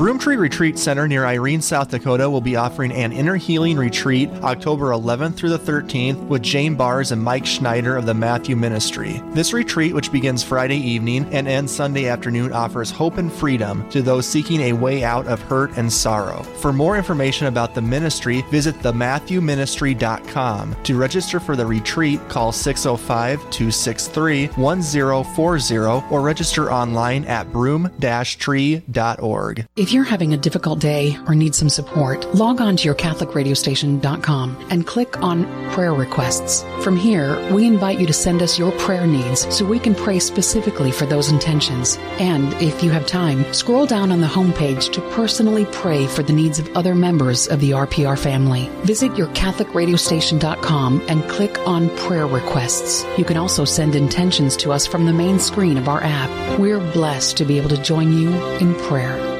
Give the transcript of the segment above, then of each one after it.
Broomtree Retreat Center near Irene, South Dakota will be offering an inner healing retreat October 11th through the 13th with Jane Bars and Mike Schneider of the Matthew Ministry. This retreat, which begins Friday evening and ends Sunday afternoon, offers hope and freedom to those seeking a way out of hurt and sorrow. For more information about the ministry, visit thematthewministry.com. To register for the retreat, call 605 263 1040 or register online at broom-tree.org. If you're having a difficult day or need some support, log on to your CatholicRadioStation.com and click on Prayer Requests. From here, we invite you to send us your prayer needs so we can pray specifically for those intentions. And if you have time, scroll down on the homepage to personally pray for the needs of other members of the RPR family. Visit your CatholicRadioStation.com and click on Prayer Requests. You can also send intentions to us from the main screen of our app. We're blessed to be able to join you in prayer.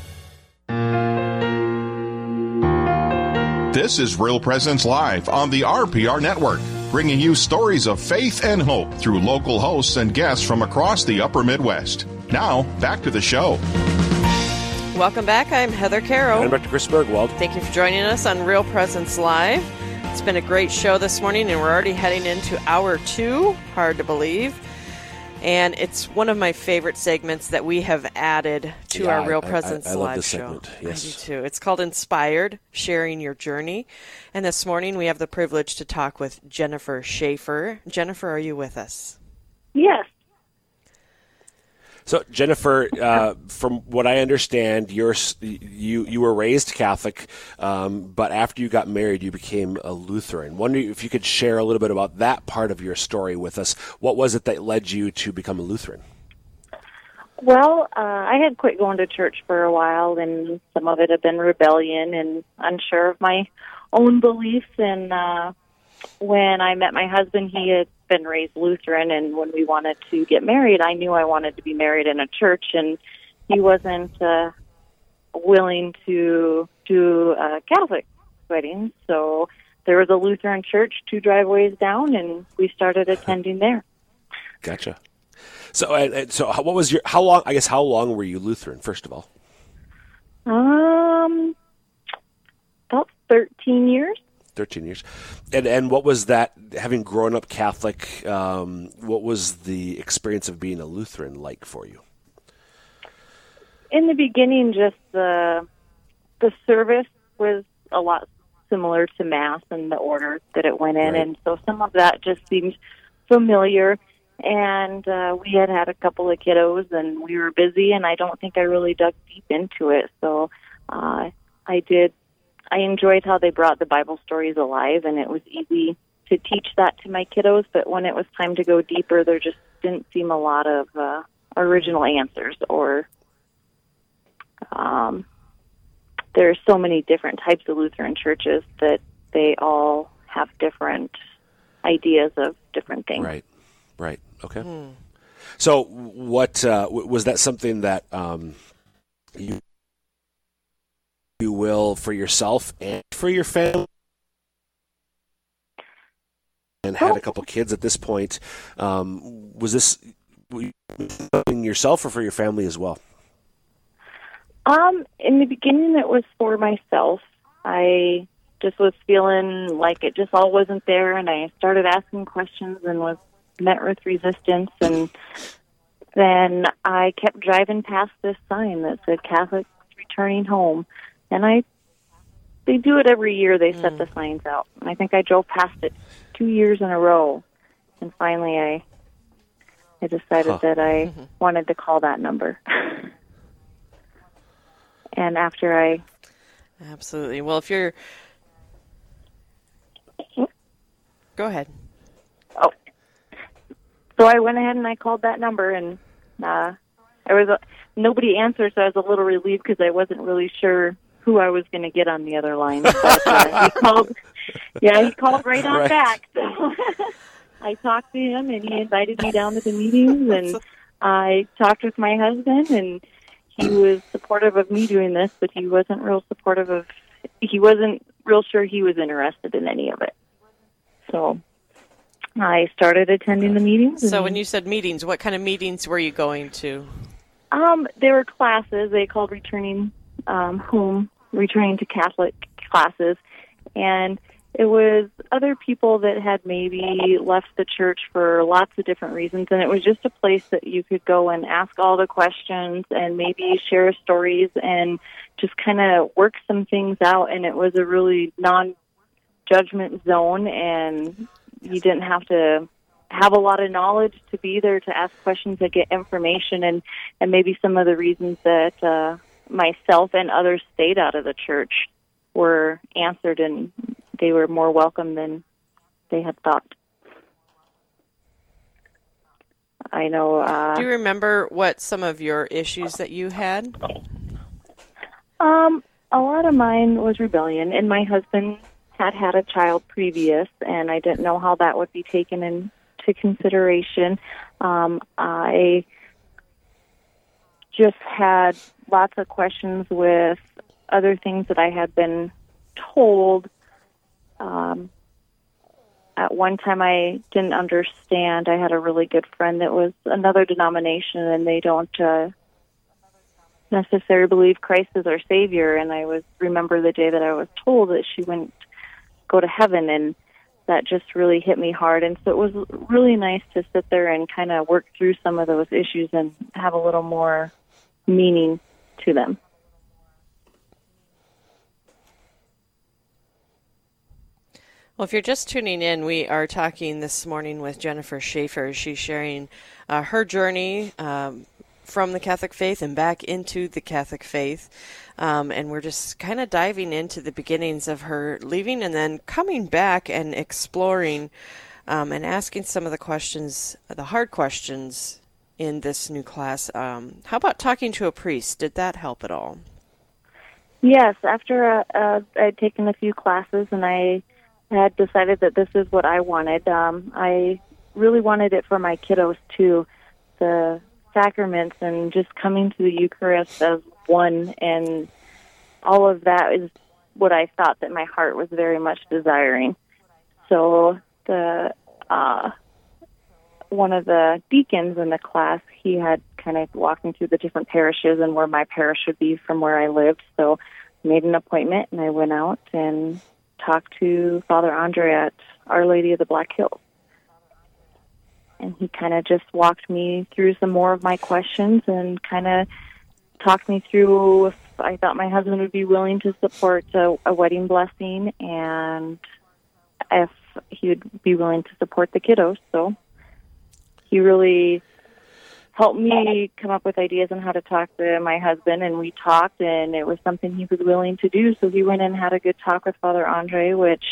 This is Real Presence Live on the RPR Network, bringing you stories of faith and hope through local hosts and guests from across the upper Midwest. Now, back to the show. Welcome back. I'm Heather Carroll. And Dr. Chris Burgwald. Thank you for joining us on Real Presence Live. It's been a great show this morning, and we're already heading into hour two. Hard to believe. And it's one of my favorite segments that we have added to Yeah, our Real I- I- Presence I love live this show. segment, yes. I do too. It's called Inspired, Sharing Your Journey. And this morning we have the privilege to talk with Jennifer Schaefer. Jennifer, are you with us? Yes. So, Jennifer, uh, from what I understand, you're you you were raised Catholic, um, but after you got married, you became a Lutheran. Wondering if you could share a little bit about that part of your story with us. What was it that led you to become a Lutheran? Well, uh, I had quit going to church for a while, and some of it had been rebellion and unsure of my own beliefs. And uh, when I met my husband, he had been raised Lutheran, and when we wanted to get married, I knew I wanted to be married in a church, and he wasn't uh, willing to do a Catholic wedding. So there was a Lutheran church two driveways down, and we started attending there. Gotcha. So, and, and so what was your how long? I guess how long were you Lutheran? First of all, Um, about thirteen years. Thirteen years, and and what was that? Having grown up Catholic, um, what was the experience of being a Lutheran like for you? In the beginning, just the the service was a lot similar to mass and the order that it went in, Right. and so some of that just seemed familiar. And uh, we had had a couple of kiddos, and we were busy, and I don't think I really dug deep into it. So uh, I did. I enjoyed how they brought the Bible stories alive, and it was easy to teach that to my kiddos. But when it was time to go deeper, there just didn't seem a lot of uh, original answers or um, there are so many different types of Lutheran churches that they all have different ideas of different things. Right, right, okay. So, what uh, was that something that um, you you will for yourself and for your family? And had a couple kids at this point. Um, was this yourself or for your family as well? Um, in the beginning, it was for myself. I just was feeling like it just all wasn't there, and I started asking questions and was met with resistance. And then I kept driving past this sign that said Catholics returning home, and I they do it every year. They set the signs out, and I think I drove past it two years in a row, and finally I I decided Huh. that I wanted to call that number. and after I Absolutely. Well, if you're. Go ahead. Oh. So I went ahead and I called that number, and uh, I was uh, nobody answered, so I was a little relieved because I wasn't really sure who I was going to get on the other line. But uh, he called, yeah, he called right on Right. back. So I talked to him, and he invited me down to the meetings, and I talked with my husband, and he was supportive of me doing this, but he wasn't real supportive of. He wasn't real sure he was interested in any of it. So I started attending the meetings. So, when you said meetings, what kind of meetings were you going to? Um, they were classes. They called returning um, home, returning to Catholic classes, and it was other people that had maybe left the church for lots of different reasons, and it was just a place that you could go and ask all the questions and maybe share stories and just kind of work some things out. And it was a really non-judgment zone, and you didn't have to have a lot of knowledge to be there to ask questions and get information and and maybe some of the reasons that uh myself and others stayed out of the church were answered and they were more welcome than they had thought. I know uh Do you remember what some of your issues that you had? Um, a lot of mine was rebellion, and my husband had had a child previous, and I didn't know how that would be taken into consideration. Um, I just had lots of questions with other things that I had been told. Um, at one time, I didn't understand. I had a really good friend that was another denomination, and they don't. Uh, necessarily believe Christ is our Savior. And I was remember the day that I was told that she wouldn't go to heaven, and that just really hit me hard. And so it was really nice to sit there and kind of work through some of those issues and have a little more meaning to them. Well, if you're just tuning in, we are talking this morning with Jennifer Schaefer. She's sharing uh, her journey um, from the Catholic faith and back into the Catholic faith. Um, and we're just kind of diving into the beginnings of her leaving and then coming back and exploring um, and asking some of the questions, the hard questions in this new class. Um, how about talking to a priest? Did that help at all? Yes, after uh, uh, I'd taken a few classes and I had decided that this is what I wanted, um, I really wanted it for my kiddos too. The sacraments and just coming to the Eucharist as one, and all of that is what I thought that my heart was very much desiring. So the uh, one of the deacons in the class, he had kind of walked me through the different parishes and where my parish would be from where I lived. So I made an appointment and I went out and talked to Father Andre at Our Lady of the Black Hills. And he kind of just walked me through some more of my questions and kind of talked me through if I thought my husband would be willing to support a, a wedding blessing and if he would be willing to support the kiddos. So he really helped me come up with ideas on how to talk to my husband and we talked and it was something he was willing to do. So he went and had a good talk with father andre which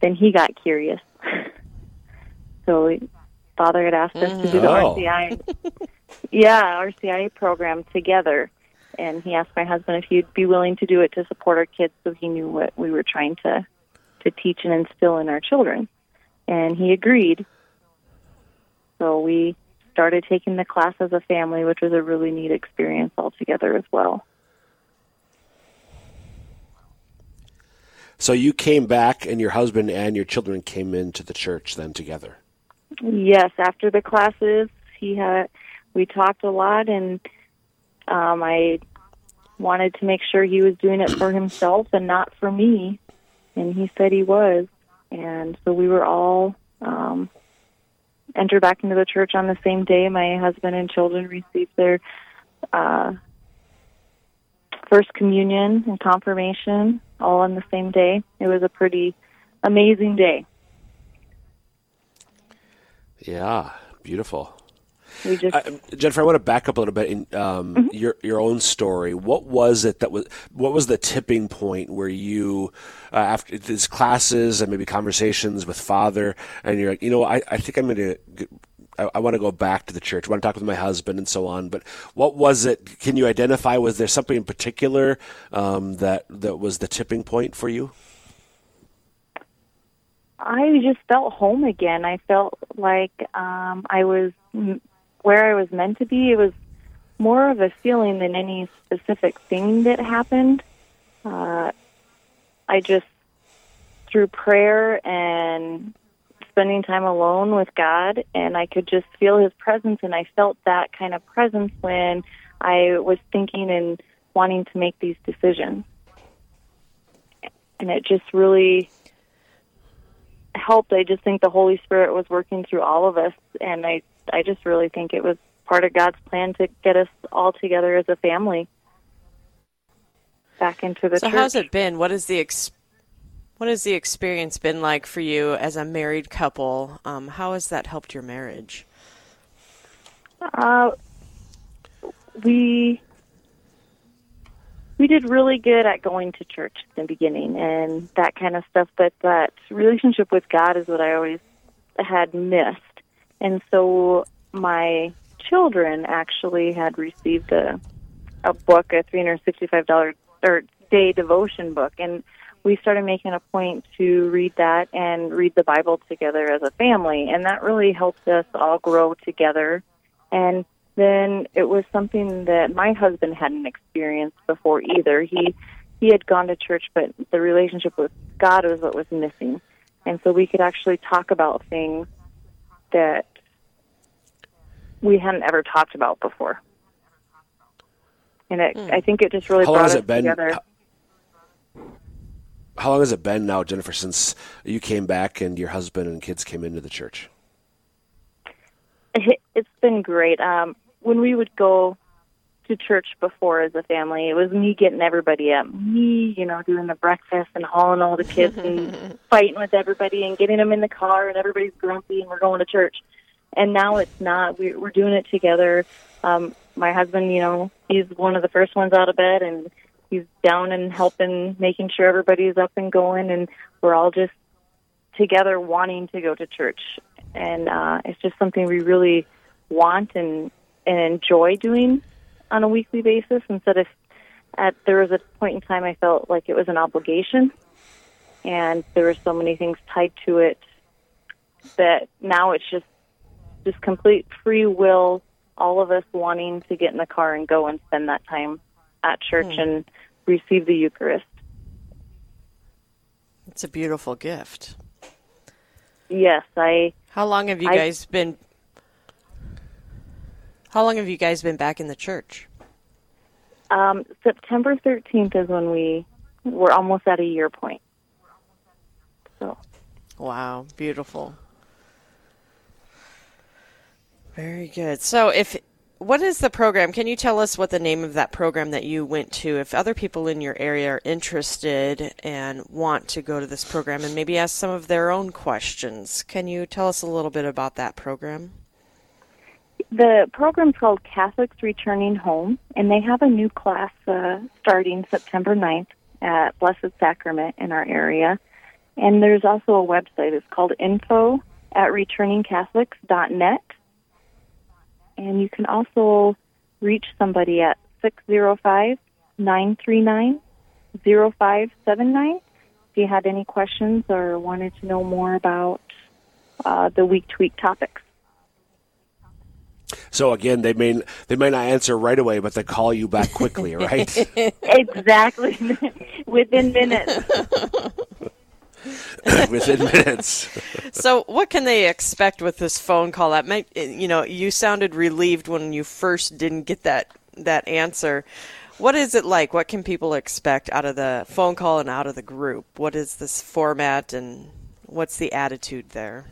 then he got curious. So father had asked us to do the mm. Oh. rci yeah rci program together. And he asked my husband if he'd be willing to do it to support our kids so he knew what we were trying to to teach and instill in our children. And he agreed so we started taking the class as a family, which was a really neat experience altogether as well. So you came back, and your husband and your children came into the church then together. Yes, after the classes, he had we talked a lot, and um, I wanted to make sure he was doing it for himself and not for me, and he said he was, and so we were all um, entered back into the church on the same day. My husband and children received their uh, first communion and confirmation all on the same day. It was a pretty amazing day. Yeah, beautiful. We just Uh, Jennifer, I want to back up a little bit in um, Mm-hmm. your your own story. What was it that was? What was the tipping point where you, uh, after these classes and maybe conversations with Father, and you're like, you know, I, I think I'm going to. I, I want to go back to the church. I want to talk with my husband and so on. But what was it? Can you identify? Was there something in particular um, that that was the tipping point for you? I just felt home again. I felt like um, I was where I was meant to be. It was more of a feeling than any specific thing that happened. Uh, I just, through prayer and spending time alone with God, and I could just feel His presence, and I felt that kind of presence when I was thinking and wanting to make these decisions. And it just really helped. I just think the Holy Spirit was working through all of us, and I I just really think it was part of God's plan to get us all together as a family back into the So church. how's it been? What is the ex- what has the experience been like for you as a married couple? Um, how has that helped your marriage? Uh, we we did really good at going to church in the beginning and that kind of stuff, but that relationship with God is what I always had missed. And so my children actually had received a a book, a three hundred sixty five dollar or day devotion book, and we started making a point to read that and read the Bible together as a family, and that really helped us all grow together. And then it was something that my husband hadn't experienced before either. He he had gone to church, but the relationship with God was what was missing, and so we could actually talk about things that we hadn't ever talked about before. And it, I think it just really How brought has us it been? together. How, how long has it been now, Jennifer, since you came back and your husband and kids came into the church? It- It's been great. Um, when we would go to church before as a family, it was me getting everybody up. Me, you know, doing the breakfast and hauling all the kids and fighting with everybody and getting them in the car and everybody's grumpy and we're going to church. And now it's not. We, we're doing it together. Um, my husband, you know, he's one of the first ones out of bed and he's down and helping, making sure everybody's up and going. And we're all just together wanting to go to church. And uh, it's just something we really want and, and enjoy doing on a weekly basis instead of at there was a point in time I felt like it was an obligation and there were so many things tied to it that now it's just just complete free will all of us wanting to get in the car and go and spend that time at church hmm. and receive the Eucharist. It's a beautiful gift. Yes, I How long have you I- guys been? How long have you guys been back in the church? um September 13th is when we we're almost at a year point. So Wow, beautiful. Very good. So, if what is the program? Can you tell us what the name of that program that you went to? If other people in your area are interested and want to go to this program and maybe ask some of their own questions, can you tell us a little bit about that program? The program's called Catholics Returning Home, and they have a new class uh, starting September 9th at Blessed Sacrament in our area. And there's also a website. It's called info at returningcatholics.net. And you can also reach somebody at 605 939 0579 if you had any questions or wanted to know more about uh, the week to week topics. So again, they may they may not answer right away, but they call you back quickly, right? exactly within minutes Within minutes. So, what can they expect with this phone call? That might, you know, you sounded relieved when you first didn't get that that answer. What is it like? What can people expect out of the phone call and out of the group? What is this format and what's the attitude there?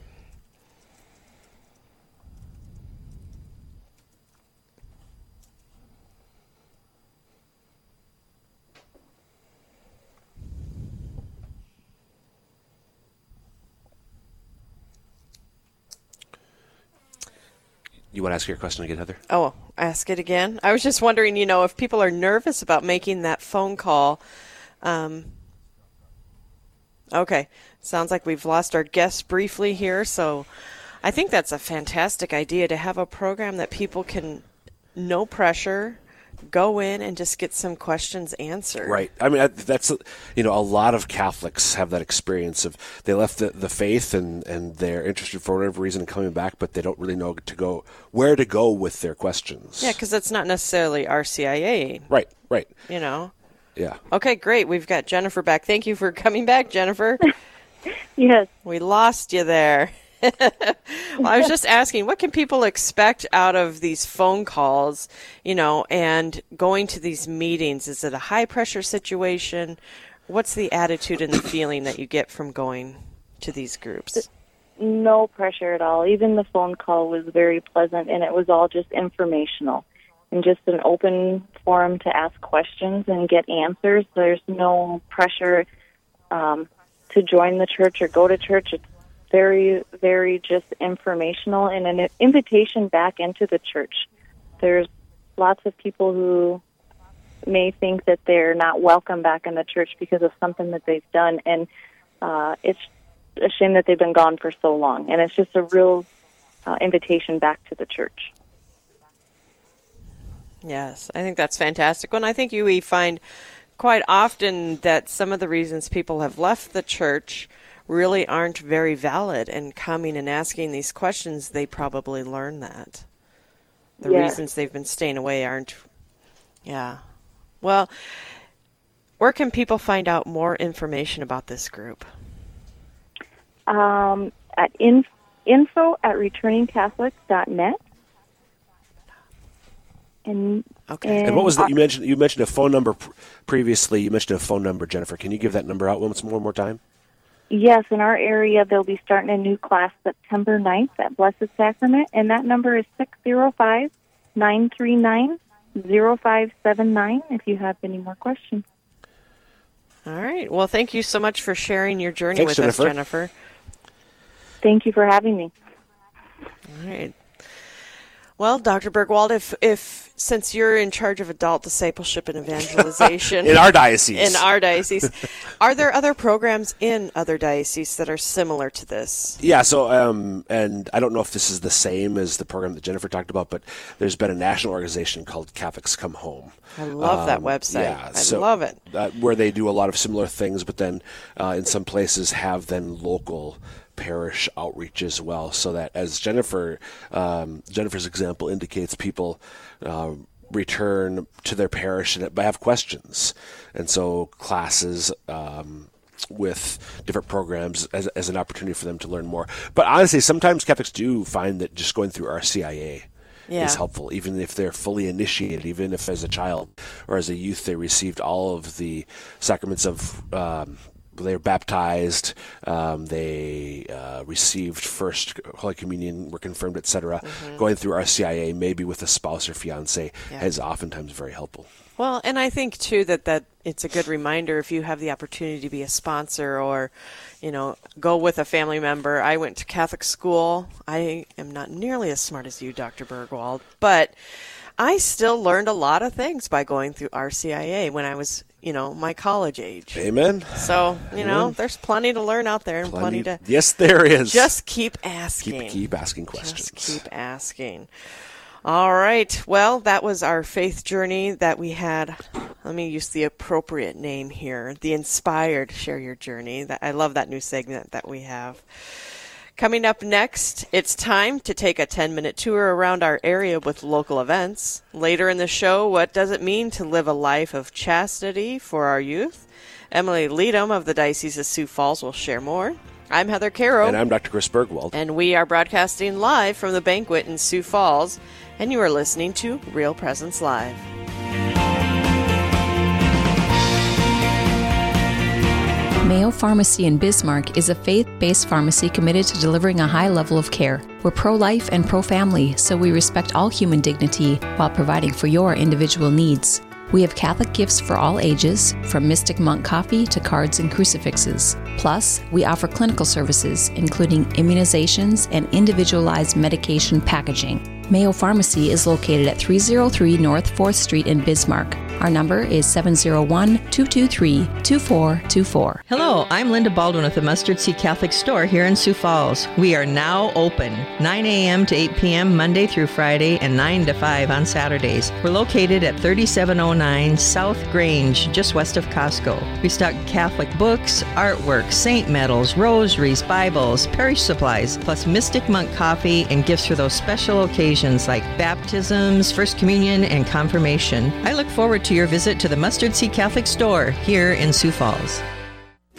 You want to ask your question again, Heather? Oh, ask it again. I was just wondering, you know, if people are nervous about making that phone call. Um, okay, sounds like we've lost our guest briefly here. So I think that's a fantastic idea to have a program that people can, no pressure, go in and just get some questions answered. Right. I mean, that's you know, a lot of Catholics have that experience of they left the, the faith and and they're interested for whatever reason in coming back, but they don't really know to go where to go with their questions. Yeah, because it's not necessarily RCIA. Right. Right. You know. Yeah. Okay, great. We've got Jennifer back. Thank you for coming back, Jennifer. yes. We lost you there. Well, I was just asking, what can people expect out of these phone calls, you know, and going to these meetings? Is it a high pressure situation? What's the attitude and the feeling that you get from going to these groups? No pressure at all. Even the phone call was very pleasant, and it was all just informational and just an open forum to ask questions and get answers. There's no pressure um, to join the church or go to church. It's very, very just informational and an invitation back into the church. There's lots of people who may think that they're not welcome back in the church because of something that they've done, and uh, it's a shame that they've been gone for so long. And it's just a real uh, invitation back to the church. Yes, I think that's fantastic. And I think you we find quite often that some of the reasons people have left the church really aren't very valid and coming and asking these questions they probably learn that. The yeah. reasons they've been staying away aren't yeah. Well where can people find out more information about this group? Um, at in, info at returningcatholic.net and okay. and, and what was that you mentioned you mentioned a phone number pr- previously you mentioned a phone number jennifer. Can you give that number out once more one more time Yes, in our area, they'll be starting a new class September 9th at Blessed Sacrament, and that number is 605 939 0579 if you have any more questions. All right. Well, thank you so much for sharing your journey Thanks, with Jennifer. us, Jennifer. Thank you for having me. All right. Well, Dr. Burgwald, if, if since you're in charge of adult discipleship and evangelization in our diocese, in our diocese, are there other programs in other dioceses that are similar to this? Yeah. So, um, and I don't know if this is the same as the program that Jennifer talked about, but there's been a national organization called Catholics Come Home. I love that Um, website. Yeah, I so, love it. Uh, where they do a lot of similar things, but then uh, in some places have then local parish outreach as well. So that as Jennifer um, Jennifer's example indicates, people. Uh, return to their parish and have questions and so classes um, with different programs as, as an opportunity for them to learn more but honestly sometimes catholics do find that just going through rcia Yeah. is helpful, even if they're fully initiated, even if as a child or as a youth they received all of the sacraments of. Um, they were baptized, um, they uh, received first Holy Communion, were confirmed, etc. Going through RCIA, maybe with a spouse or fiance, Yeah. is oftentimes very helpful. Well, and I think too that that it's a good reminder if you have the opportunity to be a sponsor or, you know, go with a family member. I went to Catholic school. I am not nearly as smart as you, Dr. Burgwald, but I still learned a lot of things by going through RCIA when I was, you know, my college age. Amen. So, you know, there's plenty to learn out there and plenty, to yes, there is. just keep asking. keep keep asking questions. Just keep asking. All right. Well, that was our faith journey that we had. Let me use the appropriate name here. The inspired share your journey. That I love that new segment that we have. Coming up next, it's time to take a 10 minute tour around our area with local events. Later in the show, what does it mean to live a life of chastity for our youth? Emily Leadham of the Diocese of Sioux Falls will share more. I'm Heather Carroll. And I'm Dr. Chris Burgwald. And we are broadcasting live from the banquet in Sioux Falls, and you are listening to Real Presence Live. Mayo Pharmacy in Bismarck is a faith based pharmacy committed to delivering a high level of care. We're pro life and pro family, so we respect all human dignity while providing for your individual needs. We have Catholic gifts for all ages, from Mystic Monk coffee to cards and crucifixes. Plus, we offer clinical services, including immunizations and individualized medication packaging. Mayo Pharmacy is located at 303 North 4th Street in Bismarck. Our number is 701 223 2424. Hello, I'm Linda Baldwin with the Mustard Seed Catholic Store here in Sioux Falls. We are now open 9 a.m. to 8 p.m. Monday through Friday and 9 to 5 on Saturdays. We're located at 3709 South Grange, just west of Costco. We stock Catholic books, artwork, saint medals, rosaries, Bibles, parish supplies, plus Mystic Monk coffee and gifts for those special occasions like baptisms, First Communion, and confirmation. I look forward to your visit to the Mustard Seed Catholic Store here in Sioux Falls.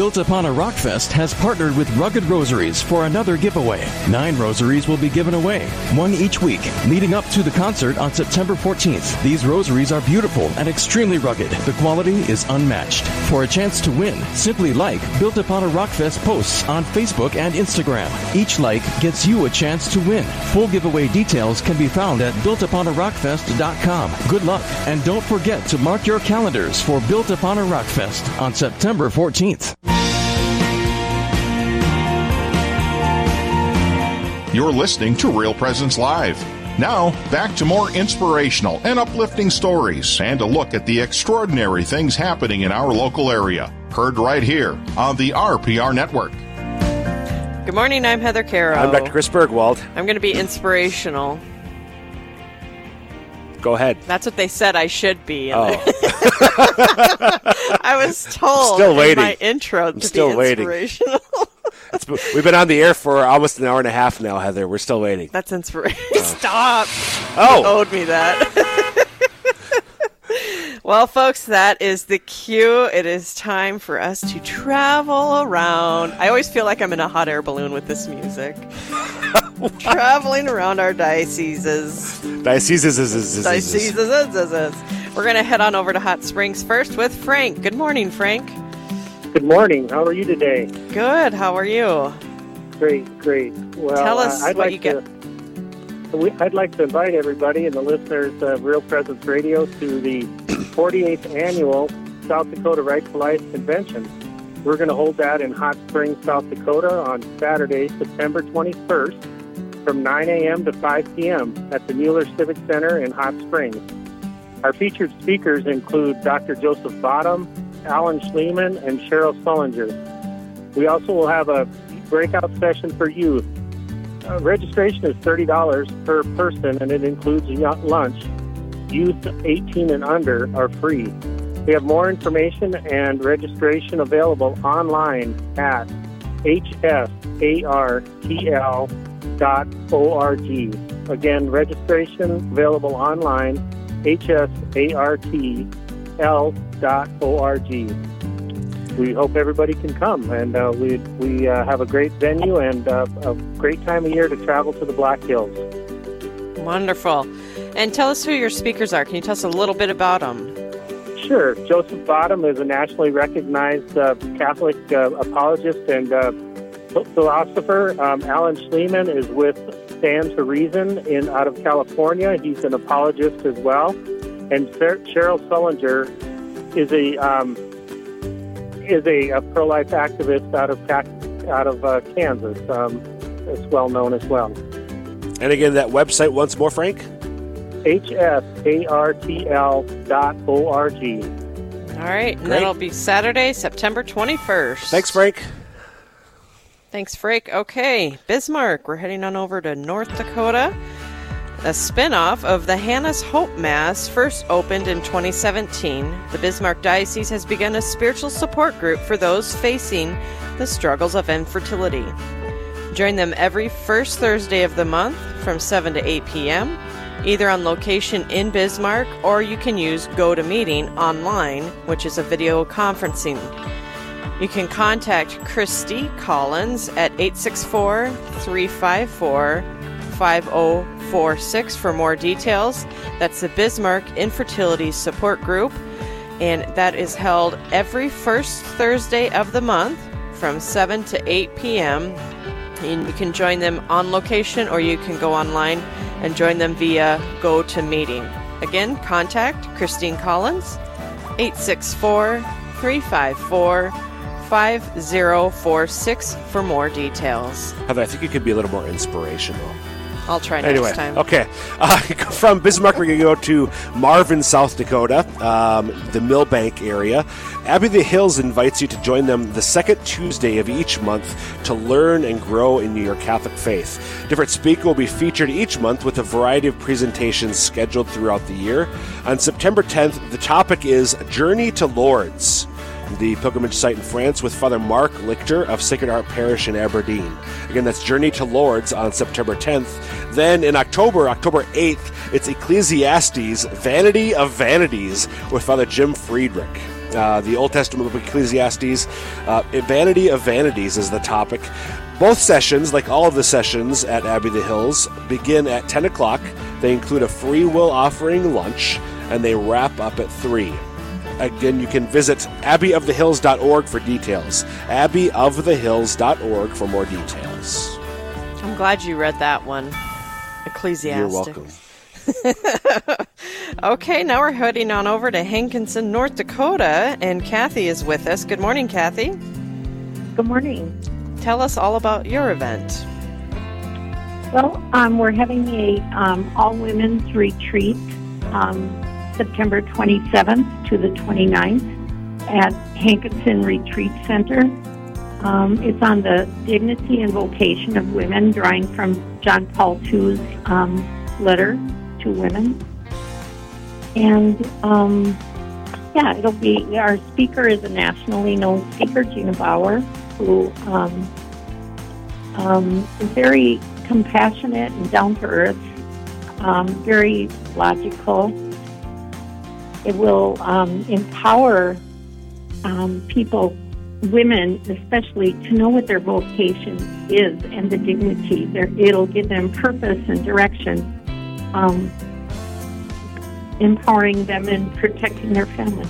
Built Upon a Rockfest has partnered with Rugged Rosaries for another giveaway. Nine rosaries will be given away, one each week, leading up to the concert on September 14th. These rosaries are beautiful and extremely rugged. The quality is unmatched. For a chance to win, simply like Built Upon a Rockfest posts on Facebook and Instagram. Each like gets you a chance to win. Full giveaway details can be found at builtuponarockfest.com. Good luck, and don't forget to mark your calendars for Built Upon a Rockfest on September 14th. You're listening to Real Presence Live. Now, back to more inspirational and uplifting stories and a look at the extraordinary things happening in our local area. Heard right here on the RPR Network. Good morning, I'm Heather Carroll. I'm Dr. Chris Burgwald. I'm going to be inspirational. Go ahead. That's what they said I should be. Oh. I was told Still waiting. in my intro I'm still be waiting. inspirational. It's, we've been on the air for almost an hour and a half now, Heather. We're still waiting. That's inspirational. Stop. Oh. You owed me that. well, folks, that is the cue. It is time for us to travel around. I always feel like I'm in a hot air balloon with this music. Traveling around our dioceses. Dioceses is, is, is, is, is. Dioceses. We're going to head on over to Hot Springs first with Frank. Good morning, Frank. Good morning. How are you today? Good. How are you? Great, great. Well, Tell us uh, I'd what like you get. to. We, I'd like to invite everybody and the listeners of Real Presence Radio to the 48th annual South Dakota Right to Life Convention. We're going to hold that in Hot Springs, South Dakota on Saturday, September 21st from 9 a.m. to 5 p.m. at the Mueller Civic Center in Hot Springs. Our featured speakers include Dr. Joseph Bottum, Alan Shlemon, and Cheryl Sullenger. We also will have a breakout session for youth. Uh, registration is $30 per person, and it includes lunch. Youth 18 and under are free. We have more information and registration available online at hsartl.org. Again, registration available online, hsartl.org. We hope everybody can come, and uh, we we uh, have a great venue and uh, a great time of year to travel to the Black Hills. Wonderful. And tell us who your speakers are. Can you tell us a little bit about them? Sure. Joseph Bottum is a nationally recognized uh, Catholic uh, apologist and uh, philosopher. Um, Alan Shlemon is with Stand to Reason in out of California. He's an apologist as well. And Ser- Cheryl Sullenger is a um, is a, a pro-life activist out of out of uh, Kansas. Um, it's well known as well. And again, that website once more, Frank? hsartl.org. All right, and Great. that'll be Saturday, September 21st. Thanks, Frank. Thanks, Frank. Okay, Bismarck. We're heading on over to North Dakota. A spin-off of the Hannah's Hope Mass first opened in 2017. The Bismarck Diocese has begun a spiritual support group for those facing the struggles of infertility. Join them every first Thursday of the month from 7 to 8 p.m., either on location in Bismarck or you can use GoToMeeting online, which is a video conferencing. You can contact Christy Collins at 864 354 5046 for more details. That's the Bismarck Infertility Support Group, and that is held every first Thursday of the month from 7 to 8 p.m. And you can join them on location or you can go online and join them via GoToMeeting. Again, contact Christine Collins, 864 354 5046 for more details. Heather, I think it could be a little more inspirational. I'll try next anyway, time. okay. Uh, from Bismarck, we're going to go to Marvin, South Dakota, um, the Milbank area. Abbey the Hills invites you to join them the second Tuesday of each month to learn and grow in your Catholic faith. Different speakers will be featured each month with a variety of presentations scheduled throughout the year. On September 10th, the topic is Journey to Lourdes the pilgrimage site in France with Father Mark Lichter of Sacred Heart Parish in Aberdeen. Again, that's Journey to Lourdes on September 10th. Then in October, October 8th, it's Ecclesiastes, Vanity of Vanities with Father Jim Friedrich. Uh, the Old Testament of Ecclesiastes, uh, Vanity of Vanities is the topic. Both sessions, like all of the sessions at Abbey the Hills, begin at 10 o'clock. They include a free will offering lunch, and they wrap up at 3. Again, you can visit abbeyofthehills.org for details. abbeyofthehills.org for more details. I'm glad you read that one. Ecclesiastes. You're welcome. okay, now we're heading on over to Hankinson, North Dakota, and Kathy is with us. Good morning, Kathy. Good morning. Tell us all about your event. Well, um, we're having a um, all women's retreat um, September 27th to the 29th at Hankinson Retreat Center. Um, it's on the dignity and vocation of women, drawing from John Paul II's um, letter to women. And um, yeah, it'll be our speaker is a nationally known speaker, Gina Bauer, who um, um, is very compassionate and down to earth, um, very logical. It will um, empower um, people, women especially, to know what their vocation is and the dignity. It'll give them purpose and direction, um, empowering them and protecting their family.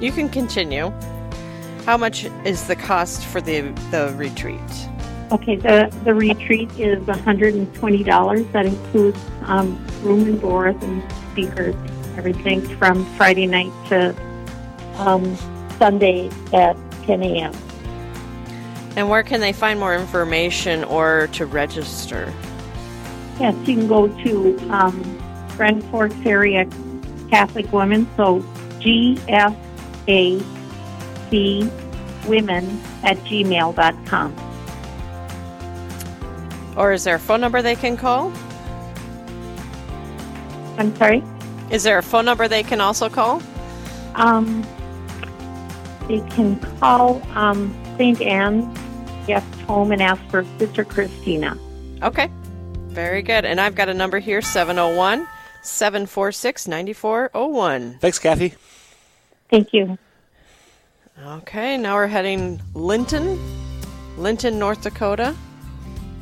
You can continue. How much is the cost for the the retreat? Okay, the, the retreat is $120. That includes um, room and board and speakers, everything from Friday night to um, Sunday at 10 a.m. And where can they find more information or to register? Yes, you can go to um, Grand Forks Area Catholic Women, so GFAC women at gmail.com. Or is there a phone number they can call? I'm sorry? Is there a phone number they can also call? Um, they can call um, St. Anne's guest home and ask for Sister Christina. Okay. Very good. And I've got a number here 701 746 9401. Thanks, Kathy. Thank you. Okay, now we're heading Linton, Linton, North Dakota.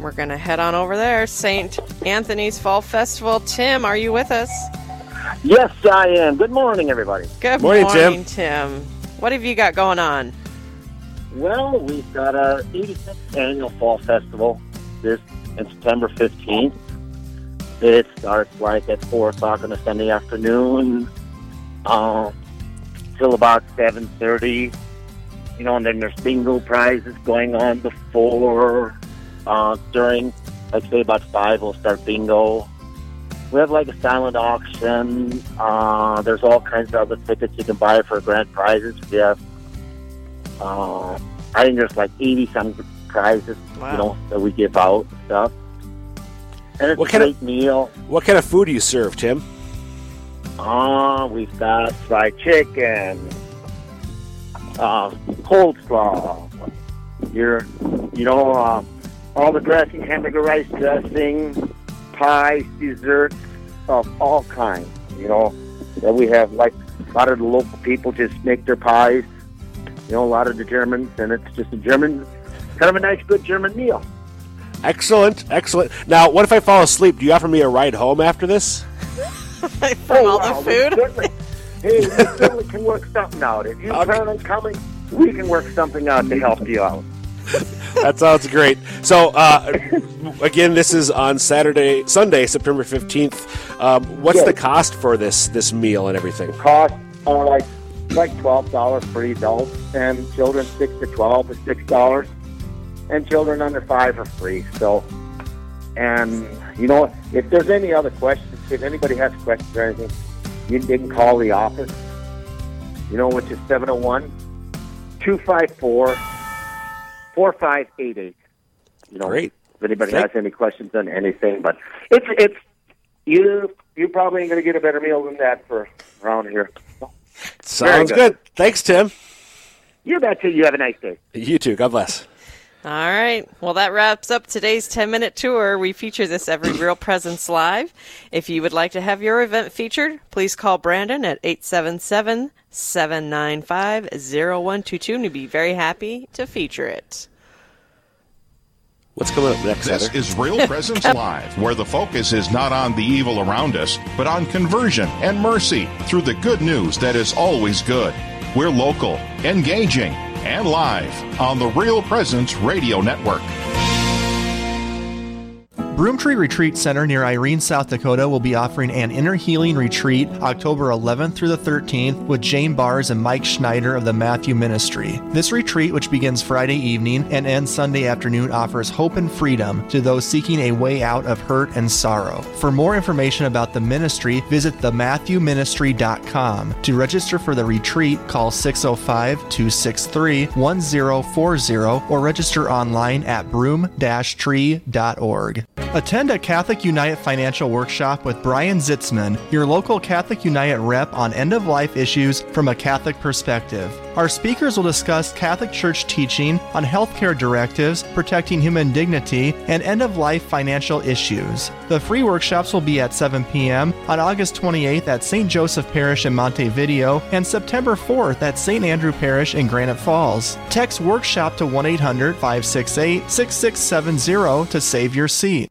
We're going to head on over there. St. Anthony's Fall Festival. Tim, are you with us? Yes, I am. Good morning, everybody. Good Morning, morning, Tim. Tim. What have you got going on? Well, we've got our 86th annual Fall Festival this on September 15th. It starts like at 4 o'clock on a Sunday afternoon uh, till about 7.30. You know, and then there's bingo prizes going on before, uh, during, like say about 5 we'll start bingo. We have like a silent auction. Uh, there's all kinds of other tickets you can buy for grand prizes. We have, uh, I think there's like 80 some prizes, Wow. you know, that we give out and stuff. And it's What a kind great of- meal. What kind of food do you serve, Tim? Uh, we've got fried chicken, uh, coleslaw. Your, you know, uh, all the dressing, hamburger rice dressing, pies, desserts of all kinds. You know, that we have like a lot of the local people just make their pies. You know, a lot of the Germans, and it's just a German, kind of a nice, good German meal. Excellent, excellent. Now, what if I fall asleep? Do you offer me a ride home after this? From Oh, all wow, the we food? certainly- hey, we certainly can work something out. If you plan on coming, we can work something out to help you out. That sounds great. So, uh, again, this is on Saturday, Sunday, September fifteenth. Um, what's Yes. the cost for this this meal and everything? Cost uh, like like twelve dollars for adults, and children six to twelve is six dollars, and children under five are free. So, and you know, if there's any other questions, if anybody has questions or anything, you can call the office. You know, which is 701 254 4588. You know, Great. if anybody Thank- has any questions on anything, but it's it's you you probably ain't gonna get a better meal than that for around here. Sounds good. good. Thanks, Tim. You betcha. You have a nice day. You too. God bless. All right. Well, that wraps up today's 10 minute tour. We feature this every Real Presence Live. If you would like to have your event featured, please call Brandon at 877 795 0122 and he'd be very happy to feature it. What's coming up next, This Heather? is Real Presence Live, where the focus is not on the evil around us, but on conversion and mercy through the good news that is always good. We're local, engaging, and live on the Real Presence Radio Network. Broomtree Retreat Center near Irene, South Dakota will be offering an inner healing retreat October 11th through the 13th with Jane Bars and Mike Schneider of the Matthew Ministry. This retreat, which begins Friday evening and ends Sunday afternoon, offers hope and freedom to those seeking a way out of hurt and sorrow. For more information about the ministry, visit thematthewministry.com. To register for the retreat, call 605 263 1040 or register online at broom-tree.org. Attend a Catholic United financial workshop with Brian Zitzman, your local Catholic United rep on end of life issues from a Catholic perspective. Our speakers will discuss Catholic Church teaching on healthcare directives, protecting human dignity, and end of life financial issues. The free workshops will be at 7 p.m. on August 28th at St. Joseph Parish in Montevideo and September 4th at St. Andrew Parish in Granite Falls. Text workshop to 1 800 568 6670 to save your seat.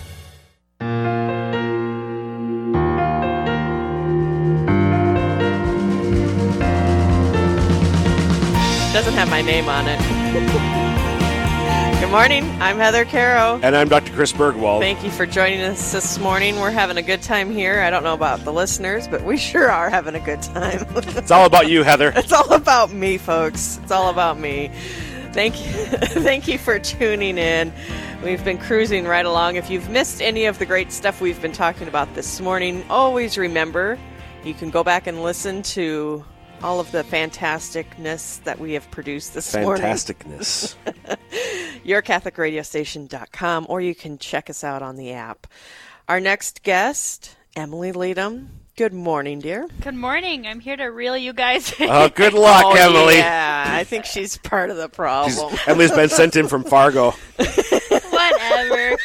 Doesn't have my name on it. Good morning. I'm Heather Carroll. And I'm Dr. Chris Burgwald. Thank you for joining us this morning. We're having a good time here. I don't know about the listeners, but we sure are having a good time. It's all about you, Heather. it's all about me, folks. It's all about me. Thank you. Thank you for tuning in. We've been cruising right along. If you've missed any of the great stuff we've been talking about this morning, always remember you can go back and listen to all of the fantasticness that we have produced this morning. Fantasticness. yourcatholicradiostation.com, or you can check us out on the app. Our next guest, Emily Leadham. Good morning, dear. Good morning. I'm here to reel you guys oh, in. Oh, good luck, Oh, Emily. Yeah, I think she's part of the problem. Emily's been sent in from Fargo. Whatever.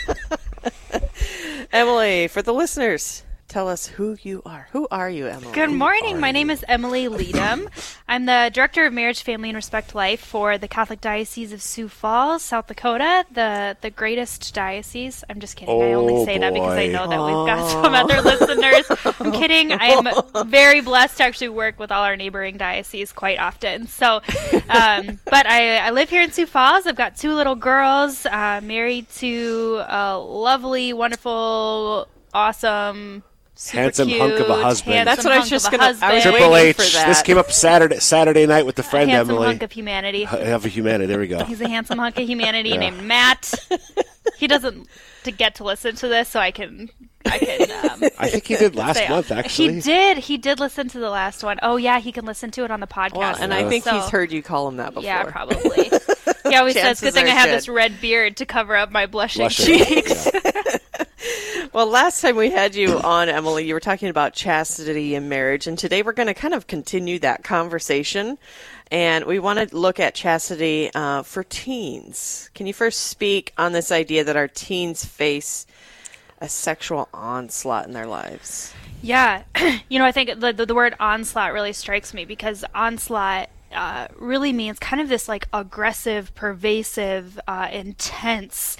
Emily, for the listeners, tell us who you are. Who are you, Emily? Good morning. My name is Emily Leadham. I'm the Director of Marriage, Family, and Respect Life for the Catholic Diocese of Sioux Falls, South Dakota, the the greatest diocese. I'm just kidding. I only Oh, say that because I know that we've got some other listeners. I'm kidding. I'm very blessed to actually work with all our neighboring dioceses quite often. So, um, but I, I live here in Sioux Falls. I've got two little girls, uh, married to a lovely, wonderful, awesome. Super Handsome cute, hunk of a husband. handsome That's what I was just gonna- I was husband. Triple waiting H. for that. This came up Saturday Saturday night with the friend handsome Emily. hunk of humanity. H- Of a humanity. There we go. He's a handsome hunk of humanity Yeah. named Matt. he doesn't to get to listen to this, so I can. I can. Um, I think he did last say- month. Actually, he did. He did listen to the last one. Oh yeah, he can listen to it on the podcast. Well, and I think So- he's heard you call him that before. Yeah, probably. He always says, "Good thing are I have good. this red beard to cover up my blushing Blushing. cheeks." Well, last time we had you on, Emily, you were talking about chastity and marriage, and today we're going to kind of continue that conversation. And we want to look at chastity uh, for teens. Can you first speak on this idea that our teens face a sexual onslaught in their lives? Yeah, you know, I think the, the the word onslaught really strikes me because onslaught uh, really means kind of this like aggressive, pervasive, uh, intense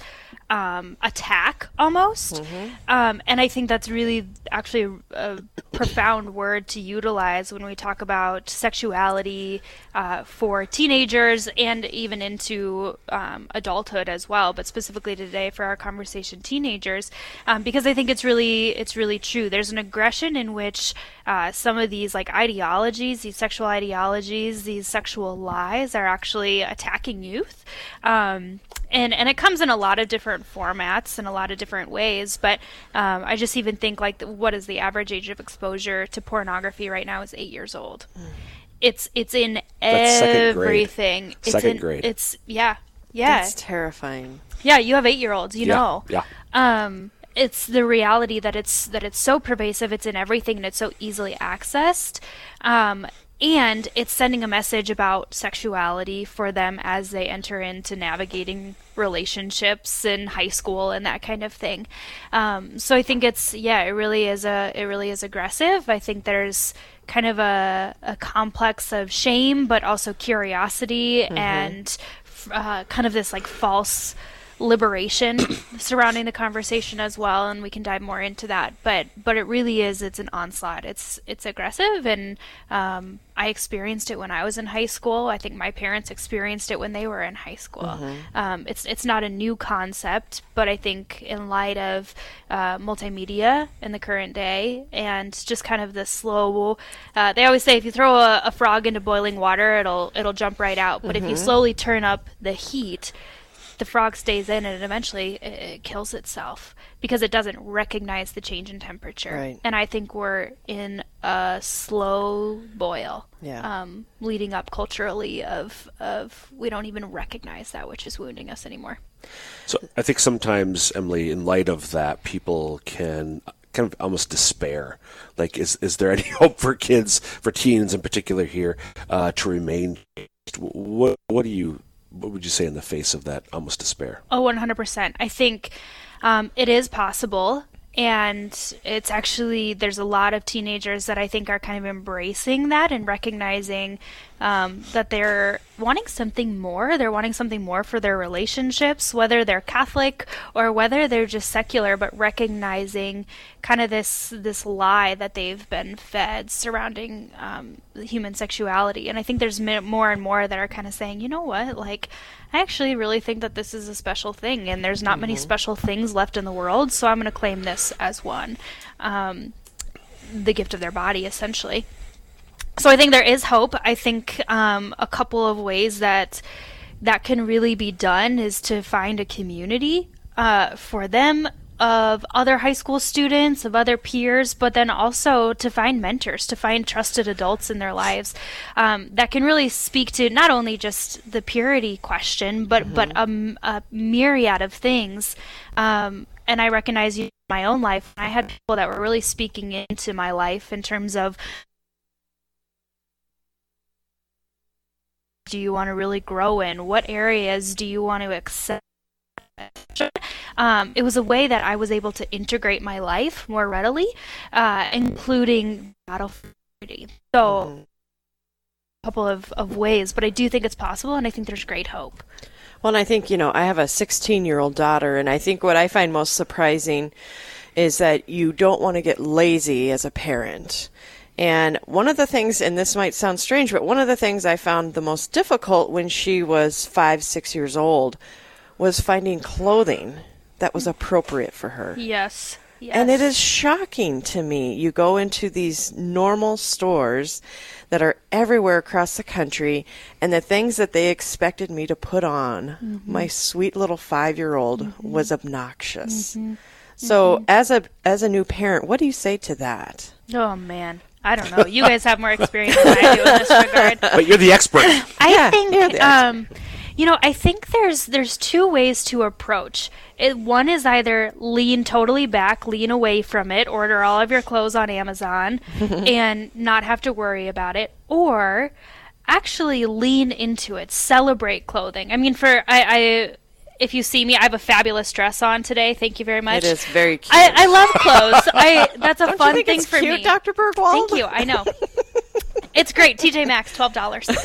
um, attack almost. Um, and I think that's really actually a profound word to utilize when we talk about sexuality uh, for teenagers and even into um, adulthood as well. But specifically today for our conversation, teenagers, um, because I think it's really it's really true. There's an aggression in which uh, some of these like ideologies, these sexual ideologies, these sexual lies are actually attacking youth. Um, and and it comes in a lot of different formats and a lot of different ways. But um, I just even think like, the, what is the average age of exposure to pornography right now is eight years old. It's it's in That's second grade. everything. It's Second in, grade. It's yeah yeah That's terrifying. yeah. You have eight year olds. You Yeah, know. yeah. Um, it's the reality that it's that it's so pervasive. It's in everything and it's so easily accessed. Um, and it's sending a message about sexuality for them as they enter into navigating relationships in high school and that kind of thing. Um, so I think it's yeah, it really is a it really is aggressive. I think there's kind of a, a complex of shame, but also curiosity and uh, kind of this like false liberation surrounding the conversation as well and we can dive more into that. But but it really is it's an onslaught. It's it's aggressive and um, i experienced it when i was in high school. I think my parents experienced it when they were in high school. Um, it's it's not a new concept but i think in light of uh, multimedia in the current day and just kind of the slow uh, they always say if you throw a, a frog into boiling water it'll it'll jump right out. But if you slowly turn up the heat the frog stays in and eventually it, it kills itself because it doesn't recognize the change in temperature. Right. And I think we're in a slow boil, Yeah. um, leading up culturally of of we don't even recognize that which is wounding us anymore. So I think sometimes, Emily, in light of that, people can kind of almost despair. Like, is is there any hope for kids, for teens in particular here, uh, to remain? What what do you what would you say in the face of that almost despair? Oh, 100%. I think um, it is possible. And it's actually, there's a lot of teenagers that I think are kind of embracing that and recognizing um, that they're wanting something more. They're wanting something more for their relationships, whether they're Catholic or whether they're just secular, but recognizing kind of this this lie that they've been fed surrounding um, human sexuality. And I think there's more and more that are kind of saying, you know what, like I actually really think that this is a special thing, and there's not many special things left in the world, so I'm going to claim this as one. Um, the gift of their body, essentially. So I think there is hope. I think um, a couple of ways that that can really be done is to find a community uh, for them of other high school students, of other peers, but then also to find mentors, to find trusted adults in their lives um, that can really speak to not only just the purity question, but but a myriad of things. Um, and I recognize in my own life, I had people that were really speaking into my life in terms of do you want to really grow in? What areas do you want to accept? um, it was a way that I was able to integrate my life more readily, uh, including battlefield. So, Mm-hmm. a couple of, of ways, but I do think it's possible, and I think there's great hope. Well, and I think, you know, I have a 16 year old daughter, and I think what I find most surprising is that you don't want to get lazy as a parent. And one of the things, and this might sound strange, but one of the things I found the most difficult when she was five, six years old was finding clothing that was appropriate for her. Yes. Yes. And it is shocking to me. You go into these normal stores that are everywhere across the country, and the things that they expected me to put on, Mhm. my sweet little five year old, was obnoxious. Mhm. So, as a as a new parent, what do you say to that? Oh man, I don't know. You guys have more experience than I do in this regard. But you're the expert. I think, um, you know, I think there's there's two ways to approach. It, one is either lean totally back, lean away from it, order all of your clothes on Amazon, and not have to worry about it, or actually lean into it, celebrate clothing. I mean, for I. I if you see me, I have a fabulous dress on today. Thank you very much. It is very cute. I, I love clothes. I that's a Don't you fun think thing it's for cute, me. Dr. Burgwald? Thank you. I know. it's great. TJ Maxx, twelve dollars.